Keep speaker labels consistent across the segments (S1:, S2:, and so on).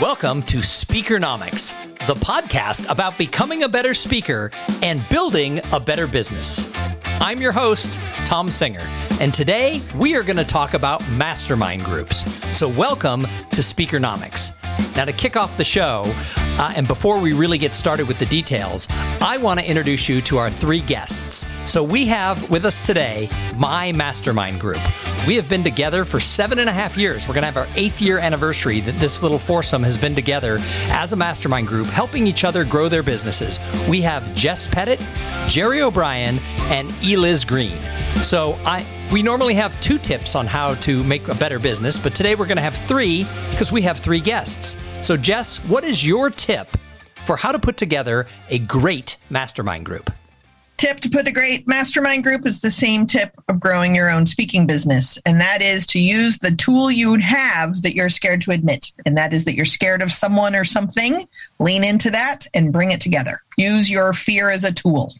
S1: Welcome to Speakernomics, the podcast about becoming a better speaker and building a better business. I'm your host, Tom Singer, and today we are going to talk about mastermind groups. So, welcome to Speakernomics. Now, to kick off the show, uh, and before we really get started with the details, I want to introduce you to our three guests. So, we have with us today my mastermind group. We have been together for seven and a half years. We're going to have our eighth year anniversary that this little foursome has been together as a mastermind group, helping each other grow their businesses. We have Jess Pettit, Jerry O'Brien, and Eliz Greene. So, I we normally have two tips on how to make a better business, but today we're going to have three because we have three guests. So, Jess, what is your tip for how to put together a great mastermind group?
S2: Tip to put a great mastermind group is the same tip of growing your own speaking business, and that is to use the tool you'd have that you're scared to admit, and that is that you're scared of someone or something. Lean into that and bring it together. Use your fear as a tool.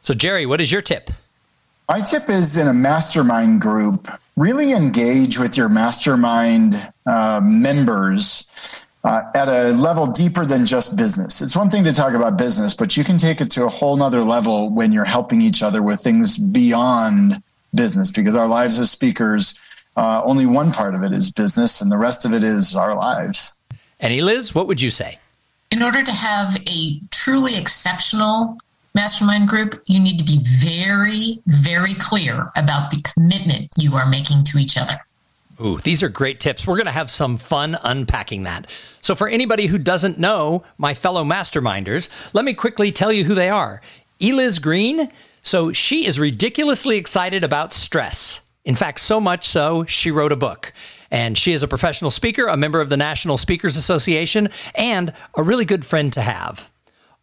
S1: So, Jerry, what is your tip?
S3: My tip is in a mastermind group, really engage with your mastermind uh, members uh, at a level deeper than just business. It's one thing to talk about business, but you can take it to a whole nother level when you're helping each other with things beyond business because our lives as speakers, uh, only one part of it is business and the rest of it is our lives.
S1: And Eliz, what would you say?
S4: In order to have a truly exceptional mastermind group, you need to be very, very clear about the commitment you are making to each other.
S1: Ooh, these are great tips. We're going to have some fun unpacking that. So, for anybody who doesn't know my fellow masterminders, let me quickly tell you who they are. Eliz Greene. So, she is ridiculously excited about stress. In fact, so much so, she wrote a book. And she is a professional speaker, a member of the National Speakers Association, and a really good friend to have.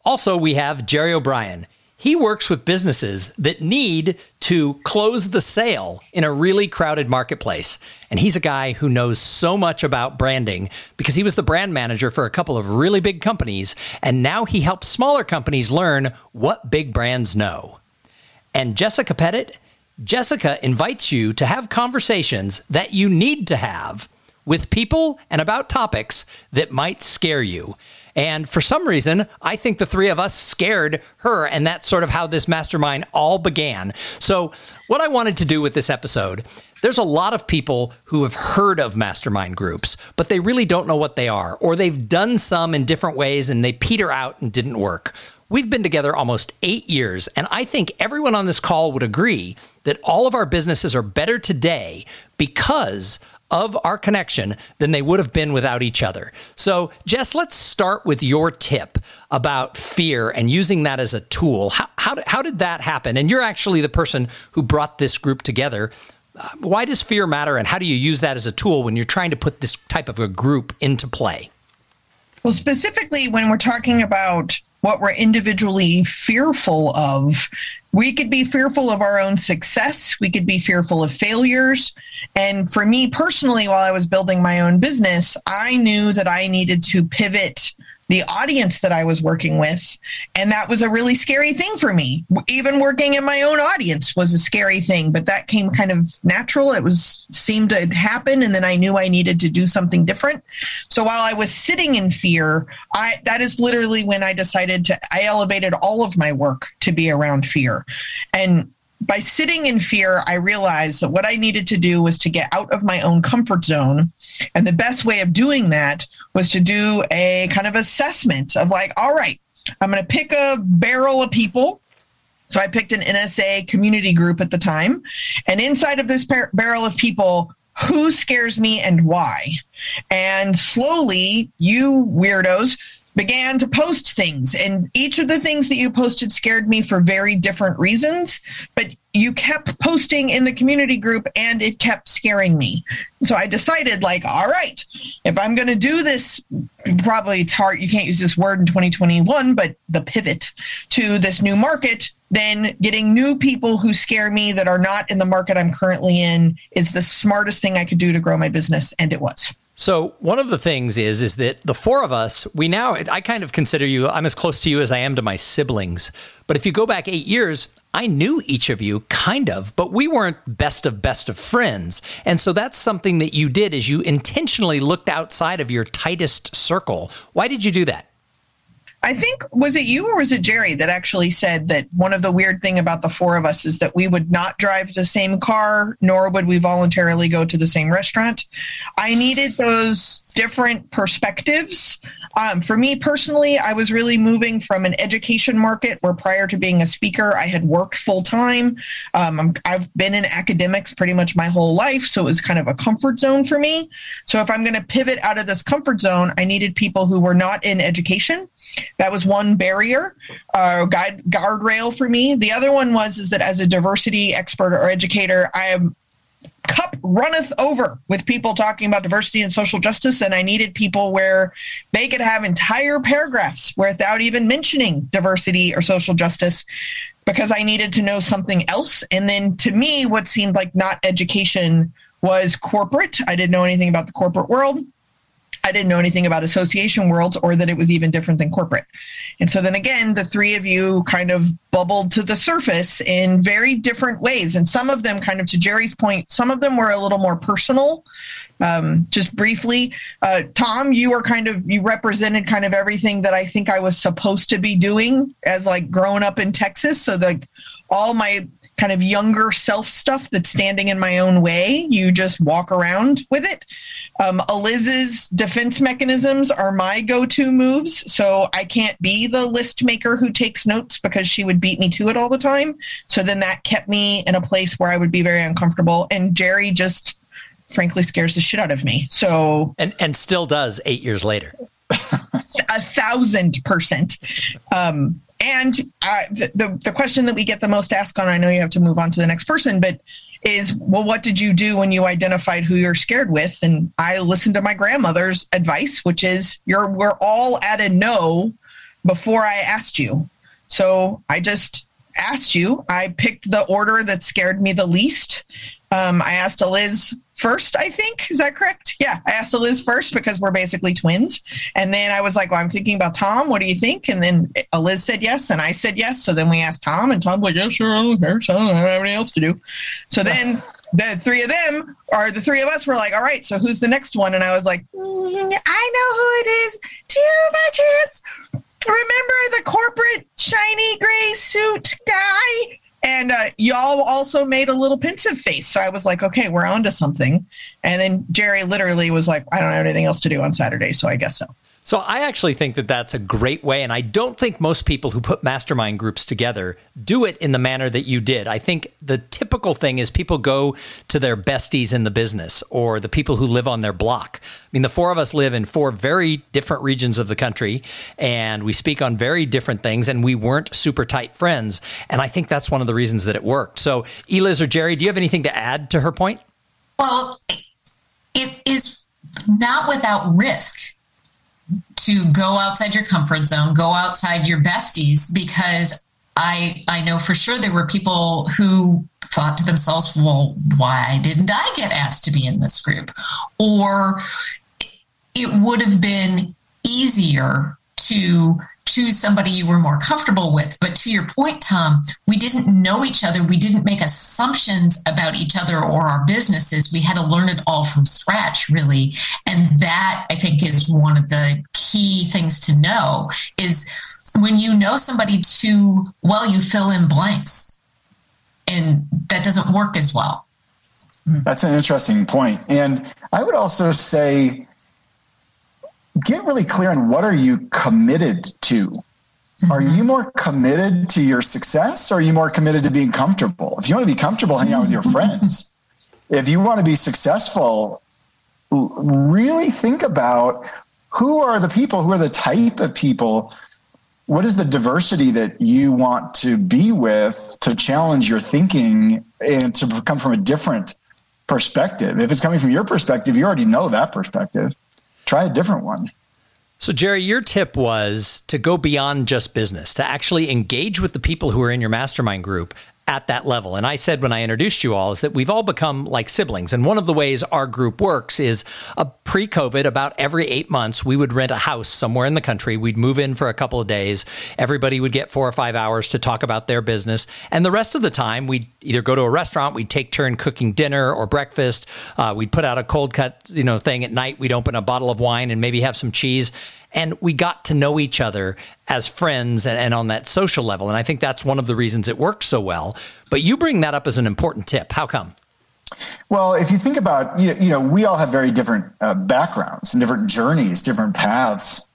S1: Also, we have Jerry O'Brien. He works with businesses that need to close the sale in a really crowded marketplace. And he's a guy who knows so much about branding because he was the brand manager for a couple of really big companies. And now he helps smaller companies learn what big brands know. And Jessica Pettit, Jessica invites you to have conversations that you need to have with people and about topics that might scare you. And for some reason, I think the three of us scared her, and that's sort of how this mastermind all began. So, what I wanted to do with this episode, there's a lot of people who have heard of mastermind groups, but they really don't know what they are, or they've done some in different ways and they peter out and didn't work. We've been together almost eight years, and I think everyone on this call would agree that all of our businesses are better today because of our connection than they would have been without each other. So, Jess, let's start with your tip about fear and using that as a tool. How, how, how did that happen? And you're actually the person who brought this group together. Uh, why does fear matter, and how do you use that as a tool when you're trying to put this type of a group into play?
S2: Well, specifically, when we're talking about what we're individually fearful of. We could be fearful of our own success. We could be fearful of failures. And for me personally, while I was building my own business, I knew that I needed to pivot the audience that I was working with. And that was a really scary thing for me. Even working in my own audience was a scary thing, but that came kind of natural. It was seemed to happen. And then I knew I needed to do something different. So while I was sitting in fear, I, that is literally when I decided to, I elevated all of my work to be around fear. And by sitting in fear, I realized that what I needed to do was to get out of my own comfort zone. And the best way of doing that was to do a kind of assessment of like, all right, I'm going to pick a barrel of people. So I picked an NSA community group at the time. And inside of this par- barrel of people, who scares me and why? And slowly, you weirdos began to post things. And each of the things that you posted scared me for very different reasons but you kept posting in the community group and it kept scaring me. So i decided like all right if i'm going to do this probably it's hard you can't use this word in 2021 but the pivot to this new market then getting new people who scare me that are not in the market i'm currently in is the smartest thing i could do to grow my business. And it was
S1: So one of the things is is that the four of us, we now I kind of consider you I'm as close to you as I am to my siblings. But if you go back 8 years, I knew each of you kind of, but we weren't best of best of friends. And so that's something that you did is you intentionally looked outside of your tightest circle. Why did you do that?
S2: I think was it you or was it Jerry that actually said that one of the weird thing about the four of us is that we would not drive the same car nor would we voluntarily go to the same restaurant. I needed those different perspectives um, for me personally, I was really moving from an education market where prior to being a speaker, I had worked full time. Um, I've been in academics pretty much my whole life, so it was kind of a comfort zone for me. So if I'm going to pivot out of this comfort zone, I needed people who were not in education. That was one barrier, uh, guide, guardrail for me. The other one was is that as a diversity expert or educator, I am cup runneth over with people talking about diversity and social justice. And i needed people where they could have entire paragraphs without even mentioning diversity or social justice because i needed to know something else. And then to me what seemed like not education was corporate. I didn't know anything about the corporate world I didn't know anything about association worlds or that it was even different than corporate. And so then again, the three of you kind of bubbled to the surface in very different ways. And some of them, kind of to Jerry's point, some of them were a little more personal. Um, just briefly, uh, Tom, you were kind of, you represented kind of everything that I think I was supposed to be doing as like growing up in Texas. So like all my kind of younger self stuff that's standing in my own way, you just walk around with it. Um, Eliz's defense mechanisms are my go-to moves, so I can't be the list maker who takes notes because she would beat me to it all the time. So then that kept me in a place where I would be very uncomfortable. And Jerry just frankly scares the shit out of me. So
S1: and and still does eight years later.
S2: a thousand percent. Um, and uh, the, the the question that we get the most asked on, I know you have to move on to the next person, but is well what did you do when you identified who you're scared with? And i listened to my grandmother's advice which is you're we're all at a no before i asked you. So i just asked you. I picked the order that scared me the least. Um, i asked liz first, I think. Is that correct? Yeah. I asked Liz first because we're basically twins. And then I was like, well, I'm thinking about Tom. What do you think? And then Liz said yes. And I said yes. So then we asked Tom, and Tom was like, yeah, sure. I don't care. So I don't have anything else to do. So then the three of them, or the three of us, were like, all right, so who's the next one? And I was like, mm, I know who it is. Two by chance. Remember the corporate shiny gray suit guy? And uh, y'all also made a little pensive face. So I was like, okay, we're on to something. And then Jerry literally was like, I don't have anything else to do on Saturday. So I guess so.
S1: So I actually think that that's a great way. And I don't think most people who put mastermind groups together do it in the manner that you did. I think the typical thing is people go to their besties in the business or the people who live on their block. I mean, the four of us live in four very different regions of the country and we speak on very different things and we weren't super tight friends. And I think that's one of the reasons that it worked. So, Eliz or Jerry, do you have anything to add to her point?
S4: Well, it is not without risk to go outside your comfort zone, go outside your besties, because I I know for sure there were people who thought to themselves, well, why didn't I get asked to be in this group? Or it would have been easier to choose somebody you were more comfortable with. But to your point, Tom, we didn't know each other. We didn't make assumptions about each other or our businesses. We had to learn it all from scratch, really. And that I think is one of the key things to know is when you know somebody too well, you fill in blanks. And that doesn't work as well.
S3: That's an interesting point. And I would also say get really clear on what are you committed to. Mm-hmm. Are you more committed to your success or are you more committed to being comfortable? If you want to be comfortable, hang out with your friends. If you want to be successful, really think about who are the people, who are the type of people, what is the diversity that you want to be with to challenge your thinking and to come from a different perspective. If it's coming from your perspective, you already know that perspective try a different one.
S1: So, Jerry, your tip was to go beyond just business, to actually engage with the people who are in your mastermind group at that level. And I said when I introduced you all is that we've all become like siblings. And one of the ways our group works is a pre COVID, about every eight months, we would rent a house somewhere in the country. We'd move in for a couple of days. Everybody would get four or five hours to talk about their business. And the rest of the time, we'd either go to a restaurant, we'd take turn cooking dinner or breakfast. Uh, we'd put out a cold cut, you know, thing at night. We'd open a bottle of wine and maybe have some cheese and we got to know each other as friends and, and, on that social level. And I think that's one of the reasons it worked so well. But you bring that up as an important tip. How come?
S3: Well, if you think about, you know, we all have very different uh, backgrounds and different journeys, different paths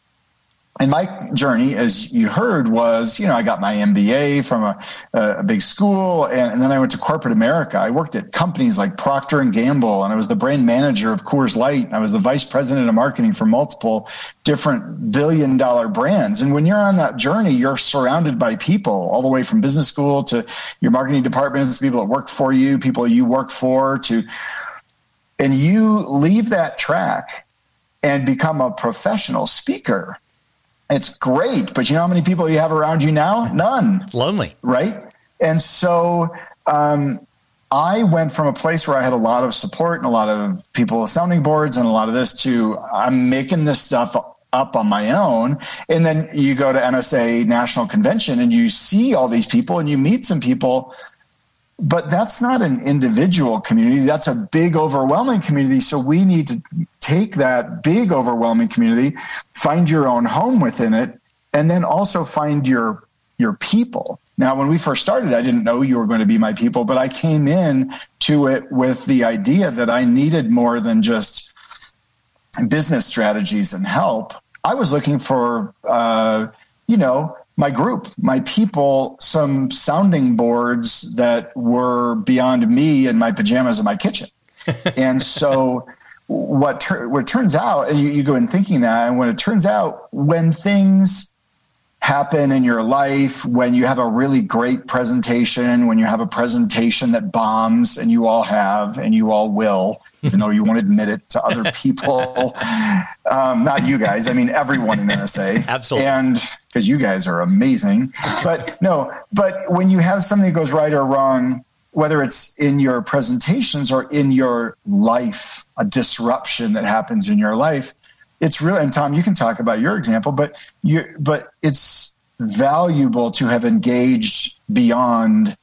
S3: and my journey, as you heard, was you know I got my MBA from a, a big school, and, and, then I went to corporate America. I worked at companies like Procter and Gamble, and I was the brand manager of Coors Light. I was the vice president of marketing for multiple different billion dollar brands. And when you're on that journey, you're surrounded by people all the way from business school to your marketing departments, people that work for you, people you work for, to and you leave that track and become a professional speaker it's great, but you know how many people you have around you now? None.
S1: It's lonely.
S3: Right? And so um, I went from a place where I had a lot of support and a lot of people sounding boards and a lot of this to I'm making this stuff up on my own. And then you go to NSA National Convention and you see all these people and you meet some people but that's not an individual community. That's a big overwhelming community. So we need to take that big overwhelming community find your own home within it and then also find your your people. Now when we first started i didn't know you were going to be my people but i came in to it with the idea that i needed more than just business strategies and help. I was looking for uh, you know my group, my people, some sounding boards that were beyond me and my pajamas in my kitchen. and so what ter- what turns out, and you, you go in thinking that, and when it turns out, when things happen in your life when you have a really great presentation, when you have a presentation that bombs, and you all have, and you all will, even though you won't admit it to other people. um, not you guys, I mean, everyone in NSA.
S1: Absolutely.
S3: And because you guys are amazing. But no, but when you have something that goes right or wrong, whether it's in your presentations or in your life, a disruption that happens in your life, it's really and Tom, you can talk about your example, but you but it's valuable to have engaged beyond,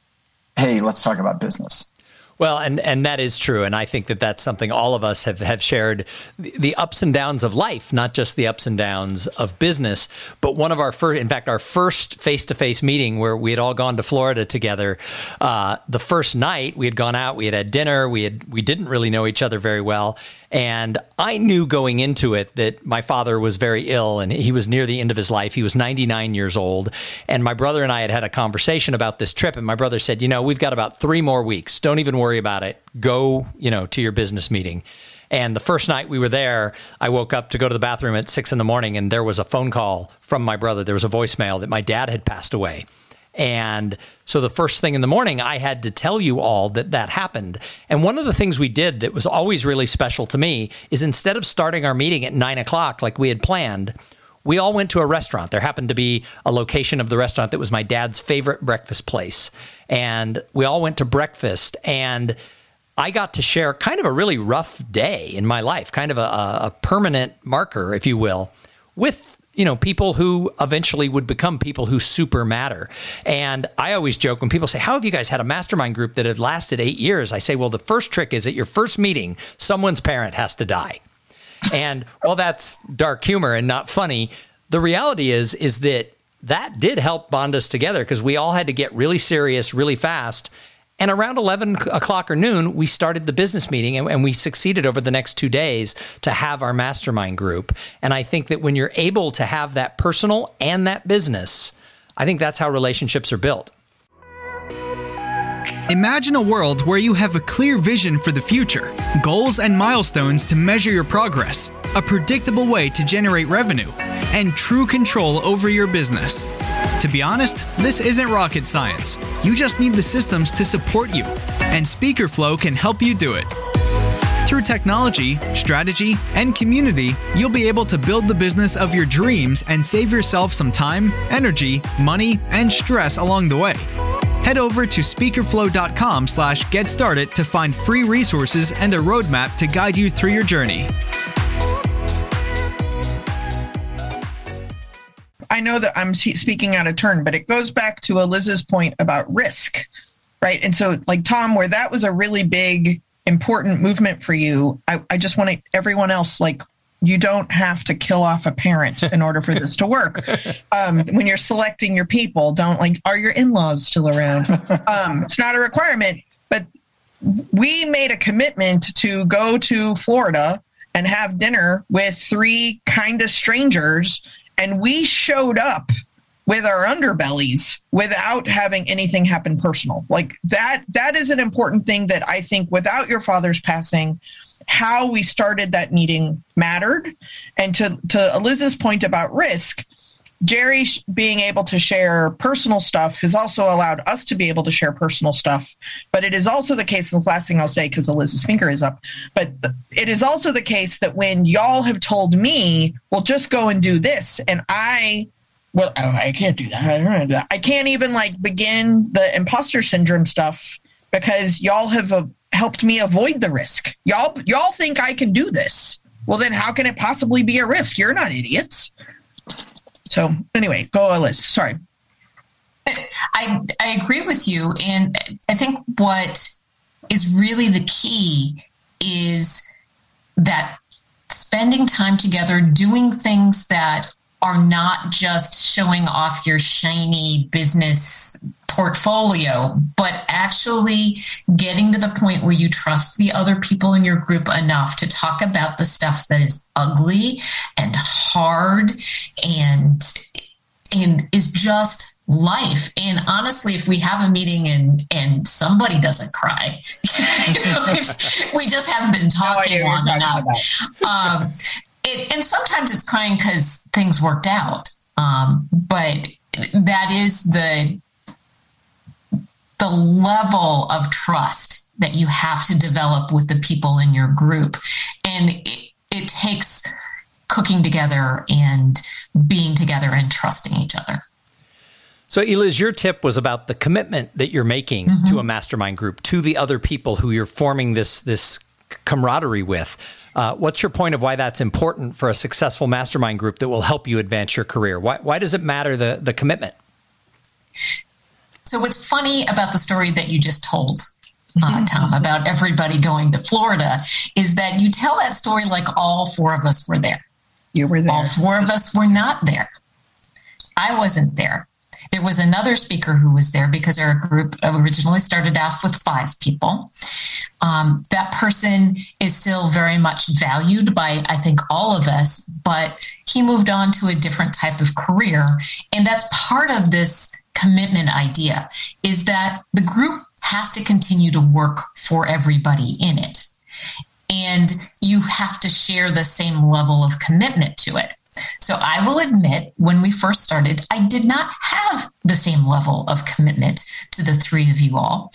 S3: hey, let's talk about business.
S1: Well, and and that is true, and I think that that's something all of us have have shared the ups and downs of life, not just the ups and downs of business. But one of our first, in fact, our first face to face meeting where we had all gone to Florida together. Uh, the first night we had gone out, we had had dinner, we had we didn't really know each other very well, and I knew going into it that my father was very ill and he was near the end of his life. He was 99 years old. And my brother and I had had a conversation about this trip. And my brother said, You know, we've got about three more weeks. Don't even worry about it. Go, you know, to your business meeting. And the first night we were there, I woke up to go to the bathroom at six in the morning and there was a phone call from my brother. There was a voicemail that my dad had passed away. And so the first thing in the morning, I had to tell you all that that happened. And one of the things we did that was always really special to me is instead of starting our meeting at nine o'clock like we had planned, we all went to a restaurant. There happened to be a location of the restaurant that was my dad's favorite breakfast place. And we all went to breakfast and I got to share kind of a really rough day in my life, kind of a, a permanent marker, if you will, with you know, people who eventually would become people who super matter. And I always joke when people say, How have you guys had a mastermind group that had lasted eight years? I say, Well, the first trick is at your first meeting, someone's parent has to die. And while that's dark humor and not funny, the reality is, is that that did help bond us together because we all had to get really serious really fast and around 11 o'clock or noon, we started the business meeting and, and, we succeeded over the next two days to have our mastermind group. And I think that when you're able to have that personal and that business, I think that's how relationships are built.
S5: Imagine a world where you have a clear vision for the future, goals and milestones to measure your progress, a predictable way to generate revenue, and true control over your business. To be honest, this isn't rocket science. You just need the systems to support you, and SpeakerFlow can help you do it. Through technology, strategy, and community, you'll be able to build the business of your dreams and save yourself some time, energy, money, and stress along the way. Head over to speakerflow.com slash get started to find free resources and a roadmap to guide you through your journey.
S2: I know that I'm speaking out of turn, but it goes back to Eliz's point about risk, right? And so, like Tom, where that was a really big, important movement for you, I, I just want everyone else like you don't have to kill off a parent in order for this to work. Um, when you're selecting your people, don't like, are your in laws still around? Um, it's not a requirement, but we made a commitment to go to Florida and have dinner with three kind of strangers and we showed up with our underbellies without having anything happen personal like that that is an important thing that i think without your father's passing how we started that meeting mattered and to to eliz's point about risk Jerry being able to share personal stuff has also allowed us to be able to share personal stuff. But it is also the case, and the last thing I'll say, because Eliz's finger is up, but it is also the case that when y'all have told me, well, just go and do this, and I well, I can't do that. I can't even like begin the imposter syndrome stuff because y'all have uh, helped me avoid the risk. Y'all, y'all think I can do this. Well, then how can it possibly be a risk? You're not idiots. So anyway, go Eliz. Sorry.
S4: I I agree with you, and I think what is really the key is that spending time together, doing things that are not just showing off your shiny business portfolio, but actually getting to the point where you trust the other people in your group enough to talk about the stuff that is ugly and hard and and is just life. And honestly, if we have a meeting and and somebody doesn't cry, you know, we just haven't been talking no long enough. Um, it, and sometimes it's crying because things worked out. Um, but that is the the level of trust that you have to develop with the people in your group. And it, it takes cooking together and being together and trusting each other.
S1: So, Eliz, your tip was about the commitment that you're making mm-hmm. to a mastermind group, to the other people who you're forming this this camaraderie with. Uh, what's your point of why that's important for a successful mastermind group that will help you advance your career? Why, why does it matter the the commitment?
S4: So, what's funny about the story that you just told, uh, mm-hmm. Tom, about everybody going to Florida is that you tell that story like all four of us were there.
S2: You were there.
S4: All four of us were not there. I wasn't there. There was another speaker who was there because our group originally started off with five people. Um, that person is still very much valued by, I think, all of us, but he moved on to a different type of career. And that's part of this commitment idea is that the group has to continue to work for everybody in it. And you have to share the same level of commitment to it. So I will admit, when we first started, I did not have the same level of commitment to the three of you all.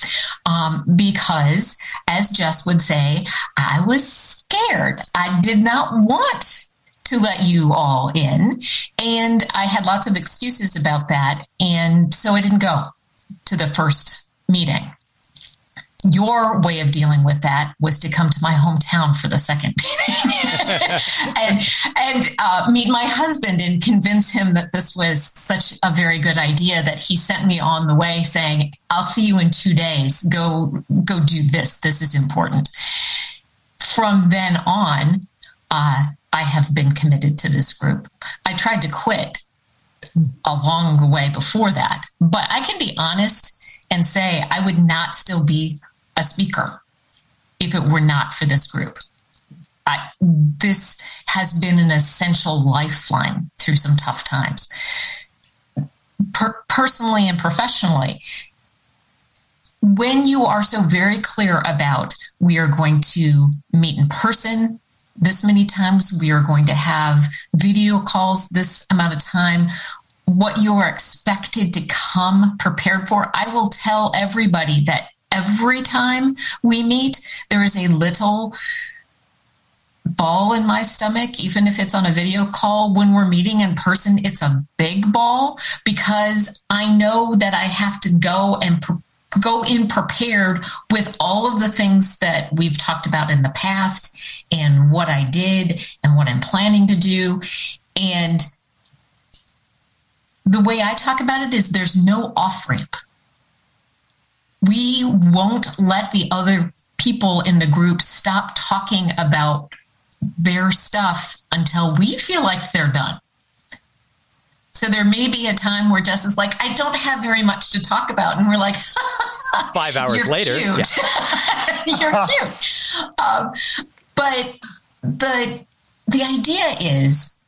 S4: Um, because, as Jess would say, I was scared. I did not want to let you all in. And I had lots of excuses about that. And so I didn't go to the first meeting. Your way of dealing with that was to come to my hometown for the second meeting and, and uh, meet my husband and convince him that this was such a very good idea that he sent me on the way saying, I'll see you in two days. Go, go do this. This is important. From then on, uh, I have been committed to this group. I tried to quit a long way before that, but I can be honest and say I would not still be a speaker if it were not for this group. I, this has been an essential lifeline through some tough times. Per- personally and professionally, when you are so very clear about we are going to meet in person this many times. We are going to have video calls this amount of time. What you are expected to come prepared for. I will tell everybody that every time we meet, there is a little ball in my stomach, even if it's on a video call. When we're meeting in person, it's a big ball because I know that I have to go and pre- go in prepared with all of the things that we've talked about in the past and what I did and what I'm planning to do. And the way I talk about it is there's no off ramp. We won't let the other people in the group stop talking about their stuff until we feel like they're done. So there may be a time where Jess is like, I don't have very much to talk about. And we're like,
S1: five hours later.
S4: Cute. Yeah. You're cute. Um, but the, the idea is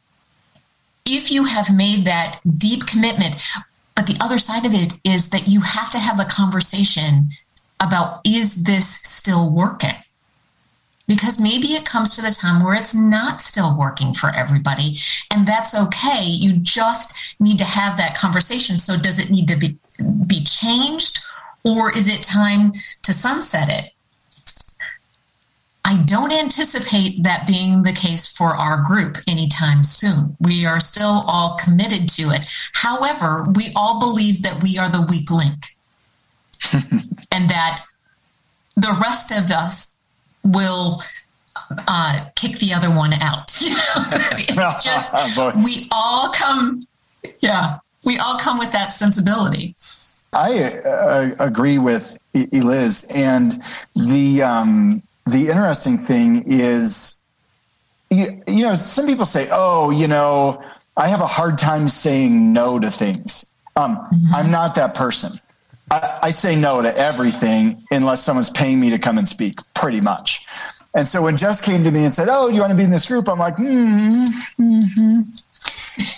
S4: if you have made that deep commitment, but the other side of it is that you have to have a conversation about is this still working? Because maybe it comes to the time where it's not still working for everybody and that's okay you just need to have that conversation so does it need to be be changed or is it time to sunset it I don't anticipate that being the case for our group anytime soon. We are still all committed to it. However, we all believe that we are the weak link and that the rest of us will uh, kick the other one out. it's just we all come, yeah, we all come with that sensibility.
S3: I uh, agree with Eliz, and the um, the interesting thing is, you, you know, some people say, "Oh, you know, I have a hard time saying no to things." Um, mm-hmm. I'm not that person. I, I say no to everything unless someone's paying me to come and speak, pretty much. And so when Jess came to me and said, "Oh, do you want to be in this group?" I'm like, mm-hmm. mm-hmm.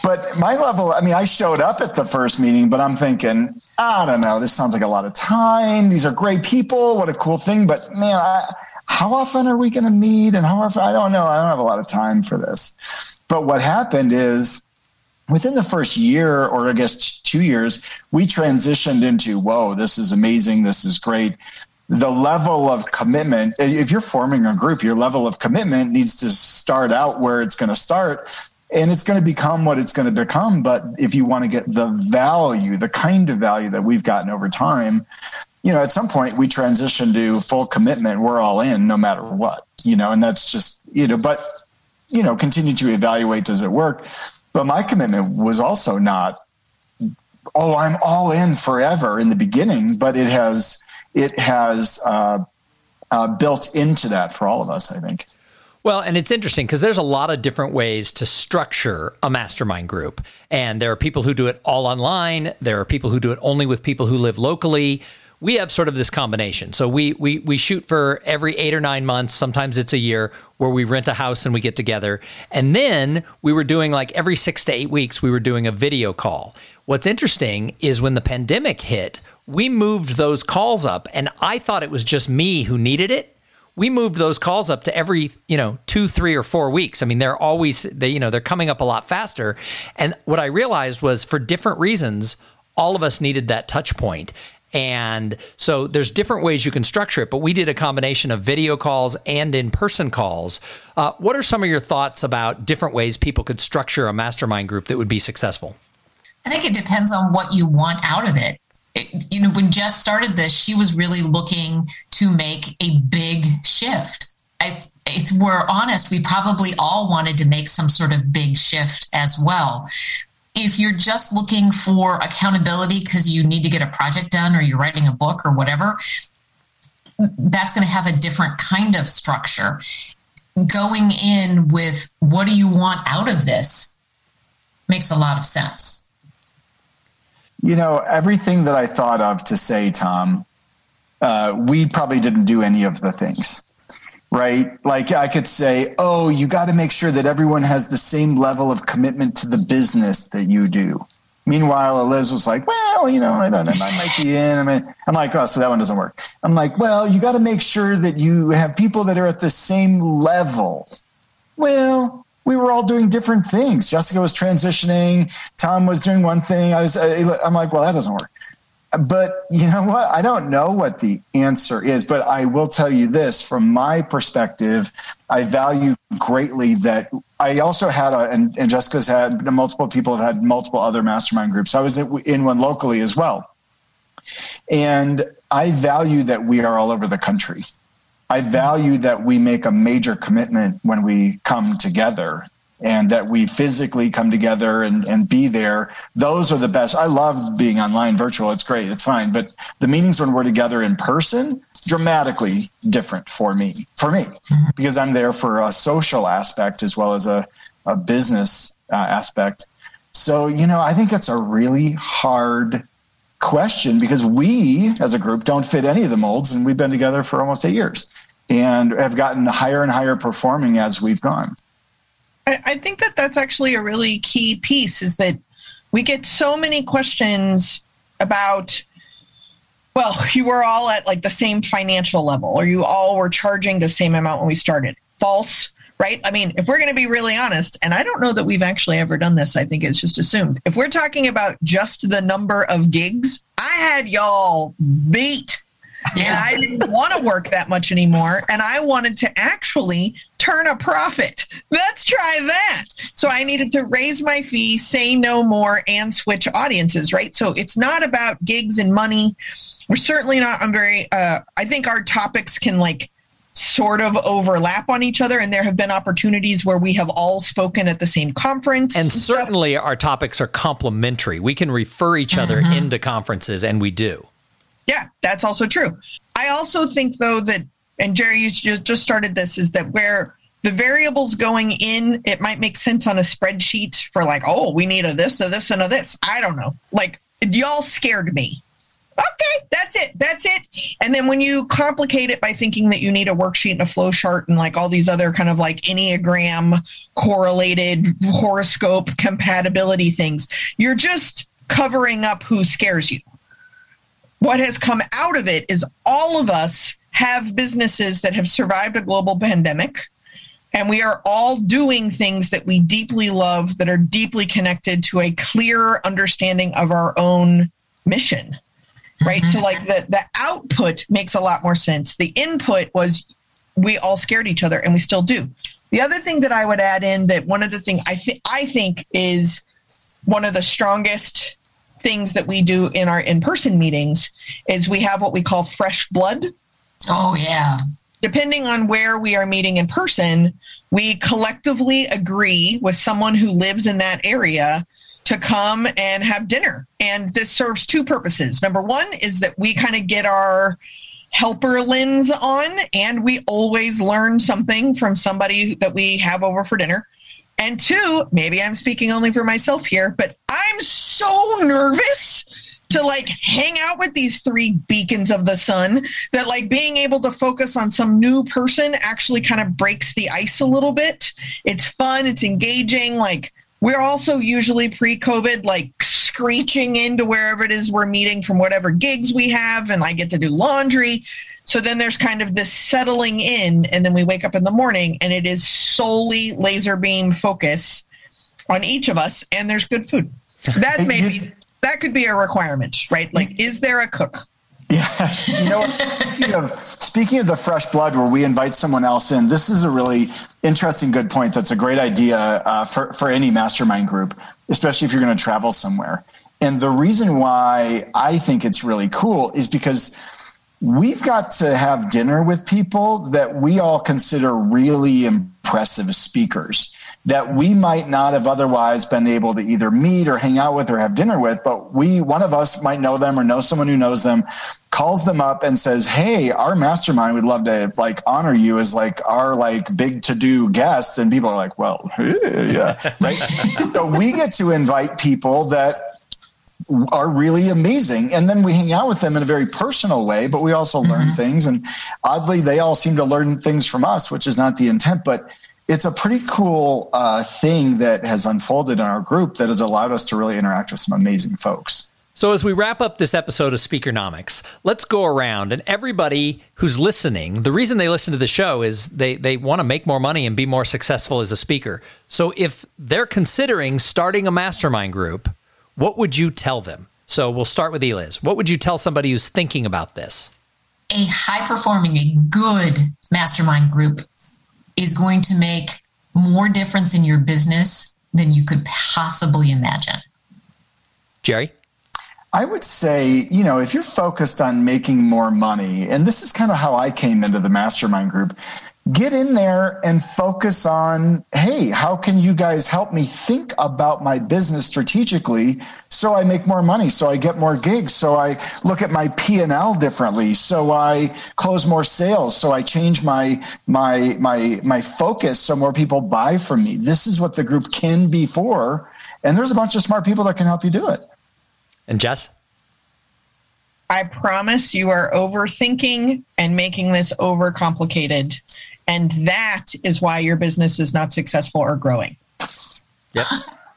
S3: But my level, I mean, I showed up at the first meeting, but I'm thinking, I don't know, this sounds like a lot of time. These are great people. What a cool thing. But man, I, how often are we going to meet? And how often? I don't know. I don't have a lot of time for this. But what happened is within the first year, or I guess two years, we transitioned into, whoa, this is amazing. This is great the level of commitment if you're forming a group your level of commitment needs to start out where it's going to start and it's going to become what it's going to become but if you want to get the value the kind of value that we've gotten over time you know at some point we transition to full commitment we're all in no matter what you know and that's just you know but you know continue to evaluate does it work but my commitment was also not oh i'm all in forever in the beginning but it has it has uh, uh, built into that for all of us, I think.
S1: Well, and it's interesting because there's a lot of different ways to structure a mastermind group. And there are people who do it all online, there are people who do it only with people who live locally. We have sort of this combination. So we we we shoot for every 8 or 9 months, sometimes it's a year where we rent a house and we get together. And then we were doing like every 6 to 8 weeks we were doing a video call. What's interesting is when the pandemic hit, we moved those calls up and I thought it was just me who needed it. We moved those calls up to every, you know, two, three, or four weeks. I mean, they're always, they, you know, they're coming up a lot faster. And what I realized was for different reasons, all of us needed that touch point. And so there's different ways you can structure it, but we did a combination of video calls and in person calls. Uh, what are some of your thoughts about different ways people could structure a mastermind group that would be successful?
S4: I think it depends on what you want out of it it, you know, when Jess started this, she was really looking to make a big shift. I, if we're honest, we probably all wanted to make some sort of big shift as well. If you're just looking for accountability because you need to get a project done or you're writing a book or whatever, that's going to have a different kind of structure. Going in with what do you want out of this makes a lot of sense.
S3: You know, everything that I thought of to say, Tom, uh, we probably didn't do any of the things, right? Like I could say, oh, you got to make sure that everyone has the same level of commitment to the business that you do. Meanwhile, Eliz was like, well, you know, I don't know, I might be in. I mean, I'm like, oh, so that one doesn't work. I'm like, well, you got to make sure that you have people that are at the same level. Well, we were all doing different things. Jessica was transitioning. Tom was doing one thing. I was, I'm like, well, that doesn't work. But you know what? I don't know what the answer is, but I will tell you this from my perspective, I value greatly that I also had a, and, and Jessica's had multiple people have had multiple other mastermind groups. I was in one locally as well. And I value that we are all over the country. I value that we make a major commitment when we come together and that we physically come together and, and be there. Those are the best. I love being online virtual. It's great. It's fine. But the meetings when we're together in person, dramatically different for me, for me, mm-hmm. because I'm there for a social aspect as well as a, a business uh, aspect. So, you know, I think that's a really hard question because we as a group don't fit any of the molds and we've been together for almost eight years and have gotten higher and higher performing as we've gone.
S2: I think that that's actually a really key piece is that we get so many questions about well you were all at like the same financial level or you all were charging the same amount when we started false right i mean if we're going to be really honest and i don't know that we've actually ever done this i think it's just assumed if we're talking about just the number of gigs i had y'all beat yeah. And I didn't want to work that much anymore. And I wanted to actually turn a profit. Let's try that. So I needed to raise my fee, say no more, and switch audiences, right? So it's not about gigs and money. We're certainly not, I'm very, uh, I think our topics can like sort of overlap on each other. And there have been opportunities where we have all spoken at the same conference.
S1: And certainly our topics are complementary. We can refer each other mm-hmm. into conferences, and we do.
S2: Yeah, that's also true. I also think, though, that, and Jerry, you just started this, is that where the variables going in, it might make sense on a spreadsheet for like, oh, we need a this, a this, and a this. I don't know. Like, y'all scared me. Okay, that's it. That's it. And then when you complicate it by thinking that you need a worksheet and a flow chart and like all these other kind of like Enneagram correlated horoscope compatibility things, you're just covering up who scares you what has come out of it is all of us have businesses that have survived a global pandemic and we are all doing things that we deeply love that are deeply connected to a clear understanding of our own mission right mm-hmm. so like the the output makes a lot more sense the input was we all scared each other and we still do the other thing that i would add in that one of the things i think i think is one of the strongest things that we do in our in-person meetings is we have what we call fresh blood.
S4: Oh yeah.
S2: Depending on where we are meeting in person, we collectively agree with someone who lives in that area to come and have dinner. And this serves two purposes. Number one is that we kind of get our helper lens on and we always learn something from somebody that we have over for dinner. And two, maybe I'm speaking only for myself here, but I'm so nervous to like hang out with these three beacons of the sun that like being able to focus on some new person actually kind of breaks the ice a little bit. It's fun, it's engaging. Like we're also usually pre COVID, like screeching into wherever it is we're meeting from whatever gigs we have, and I get to do laundry. So then there's kind of this settling in, and then we wake up in the morning, and it is solely laser beam focus on each of us, and there's good food. That may be that could be a requirement, right? Like, is there a cook?
S3: Yeah, you know, speaking of speaking of the fresh blood, where we invite someone else in, this is a really interesting, good point. That's a great idea uh, for for any mastermind group, especially if you're going to travel somewhere. And the reason why I think it's really cool is because we've got to have dinner with people that we all consider really impressive speakers that we might not have otherwise been able to either meet or hang out with or have dinner with but we one of us might know them or know someone who knows them calls them up and says hey our mastermind would love to like honor you as like our like big to do guest and people are like well yeah right so we get to invite people that are really amazing. And then we hang out with them in a very personal way, but we also mm-hmm. learn things. And oddly, they all seem to learn things from us, which is not the intent. But it's a pretty cool uh, thing that has unfolded in our group that has allowed us to really interact with some amazing folks.
S1: So, as we wrap up this episode of Speakernomics, let's go around and everybody who's listening, the reason they listen to the show is they, they want to make more money and be more successful as a speaker. So, if they're considering starting a mastermind group, what would you tell them? So we'll start with Eliz. What would you tell somebody who's thinking about this?
S4: A high performing, a good mastermind group is going to make more difference in your business than you could possibly imagine.
S1: Jerry?
S3: I would say, you know, if you're focused on making more money, and this is kind of how I came into the mastermind group, get in there and focus on hey how can you guys help me think about my business strategically so i make more money so i get more gigs so i look at my p&l differently so i close more sales so i change my my my my focus so more people buy from me. This is what the group can be for and there's a bunch of smart people that can help you do it.
S1: And jess?
S2: I promise you are overthinking and making this overcomplicated. And that is why your business is not successful or growing.
S1: Yep.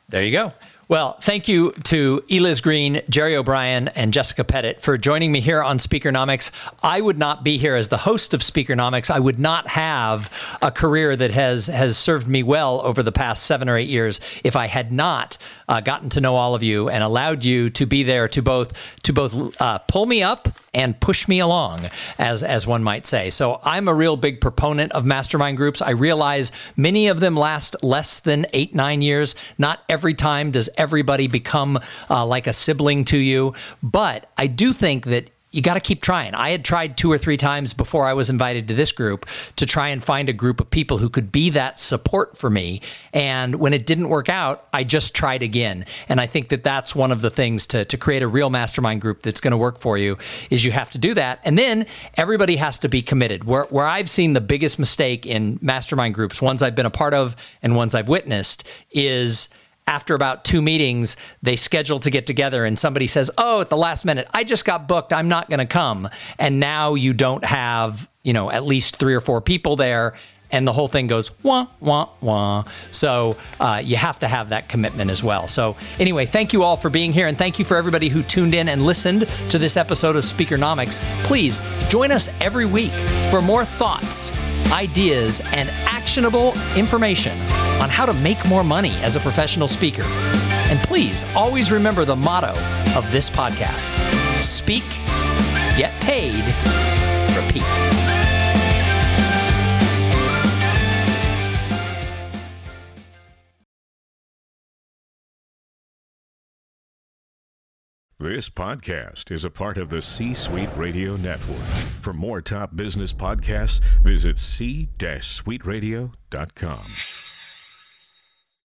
S1: There you go. Well, thank you to Eliz Greene, Jerry O'Brien, and Jessica Pettit for joining me here on Speakernomics. I would not be here as the host of Speakernomics. I would not have a career that has has served me well over the past seven or eight years if I had not uh, gotten to know all of you and allowed you to be there to both to both uh, pull me up and push me along, as as one might say. So I'm a real big proponent of mastermind groups. I realize many of them last less than eight nine years. Not every time does everybody become uh, like a sibling to you. But I do think that you got to keep trying. I had tried two or three times before I was invited to this group to try and find a group of people who could be that support for me. And when it didn't work out, I just tried again. And I think that that's one of the things to, to create a real mastermind group that's going to work for you is you have to do that. And then everybody has to be committed. Where, where I've seen the biggest mistake in mastermind groups, ones I've been a part of and ones I've witnessed, is – after about two meetings, they schedule to get together and somebody says, Oh, at the last minute, I just got booked. I'm not going to come. And now you don't have, you know, at least three or four people there. And the whole thing goes wah, wah, wah. So uh, you have to have that commitment as well. So, anyway, thank you all for being here. And thank you for everybody who tuned in and listened to this episode of Speakernomics. Please join us every week for more thoughts, ideas, and actionable information on how to make more money as a professional speaker. And please always remember the motto of this podcast speak, get paid, repeat.
S6: This podcast is a part of the C Suite Radio Network. For more top business podcasts, visit c-suiteradio.com.